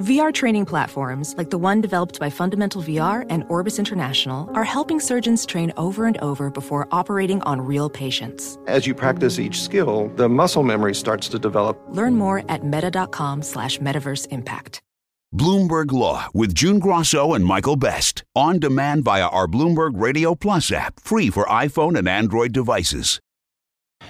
VR training platforms, like the one developed by Fundamental VR and Orbis International, are helping surgeons train over and over before operating on real patients. As you practice each skill, the muscle memory starts to develop. Learn more at meta.com slash metaverse impact. Bloomberg Law with June Grosso and Michael Best. On demand via our Bloomberg Radio Plus app, free for iPhone and Android devices.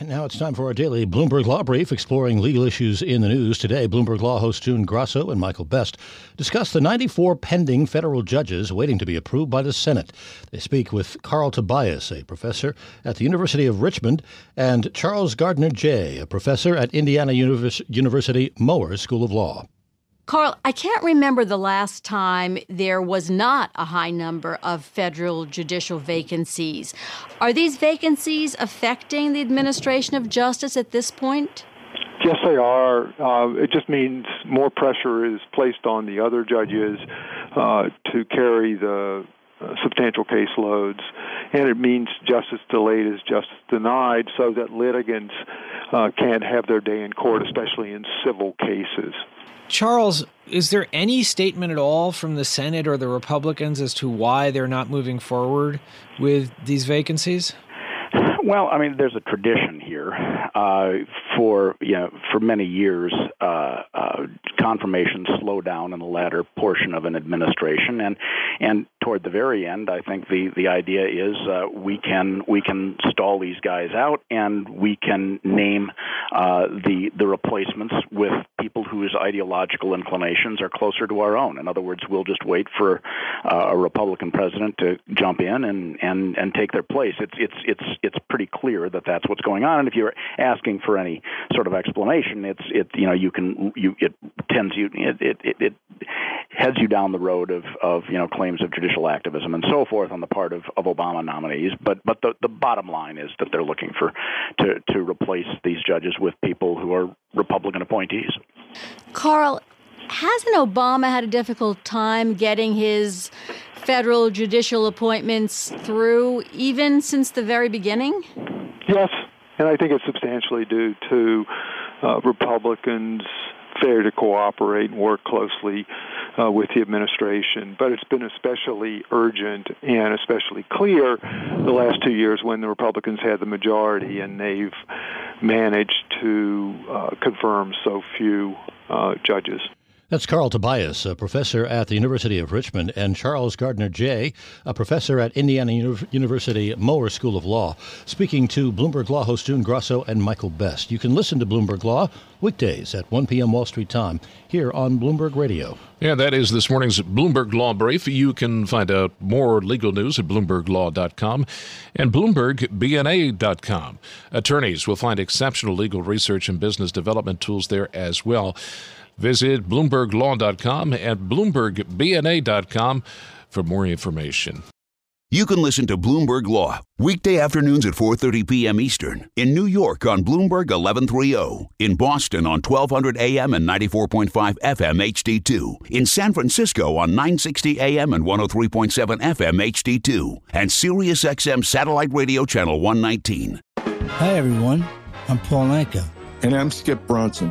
Now it's time for our daily Bloomberg Law Brief, exploring legal issues in the news. Today, Bloomberg Law host June Grosso and Michael Best discuss the 94 pending federal judges waiting to be approved by the Senate. They speak with Carl Tobias, a professor at the University of Richmond, and Charles Gardner Geyh, a professor at Indiana Univers- University Maurer School of Law. Carl, I can't remember the last time there was not a high number of federal judicial vacancies. Are these vacancies affecting the administration of justice at this point? Yes, they are. Uh, it just means more pressure is placed on the other judges uh, to carry the uh, substantial caseloads, and it means justice delayed is justice denied, so that litigants uh, can't have their day in court, especially in civil cases. Charles, is there any statement at all from the Senate or the Republicans as to why they're not moving forward with these vacancies? Well, I mean, there's a tradition here uh, for you know for many years. Uh, uh, confirmations slow down in the latter portion of an administration, and and toward the very end, I think the the idea is uh, we can we can stall these guys out, and we can name uh, the the replacements with people whose ideological inclinations are closer to our own. In other words, we'll just wait for uh, a Republican president to jump in and and and take their place. It's it's it's it's pretty clear that that's what's going on. And if you're asking for any sort of explanation, it's it you know you can you it tends you it it it, it heads you down the road of of you know claims of judicial activism and so forth on the part of, of Obama nominees. But but the the bottom line is that they're looking for to to replace these judges with people who are Republican appointees. Carl, hasn't Obama had a difficult time getting his federal judicial appointments through, even since the very beginning? Yes, and I think it's substantially due to uh, Republicans' failure to cooperate and work closely uh, with the administration. But it's been especially urgent and especially clear the last two years when the Republicans had the majority and they've managed to uh, confirm so few uh, judges. That's Carl Tobias, a professor at the University of Richmond, and Charles Gardner Geyh, a professor at Indiana Uni- University Maurer School of Law, speaking to Bloomberg Law host June Grosso and Michael Best. You can listen to Bloomberg Law weekdays at 1 p.m. Wall Street time here on Bloomberg Radio. Yeah, that is this morning's Bloomberg Law Brief. You can find out more legal news at BloombergLaw.com and BloombergBNA.com. Attorneys will find exceptional legal research and business development tools there as well. Visit BloombergLaw.com and BloombergBNA.com for more information. You can listen to Bloomberg Law weekday afternoons at 4:30 p.m. Eastern in New York on Bloomberg 1130, in Boston on 1200 AM and 94.5 FM HD2, in San Francisco on 960 AM and 103.7 FM HD2, and Sirius XM satellite radio channel 119. Hi everyone, I'm Paul Anka. And I'm Skip Bronson.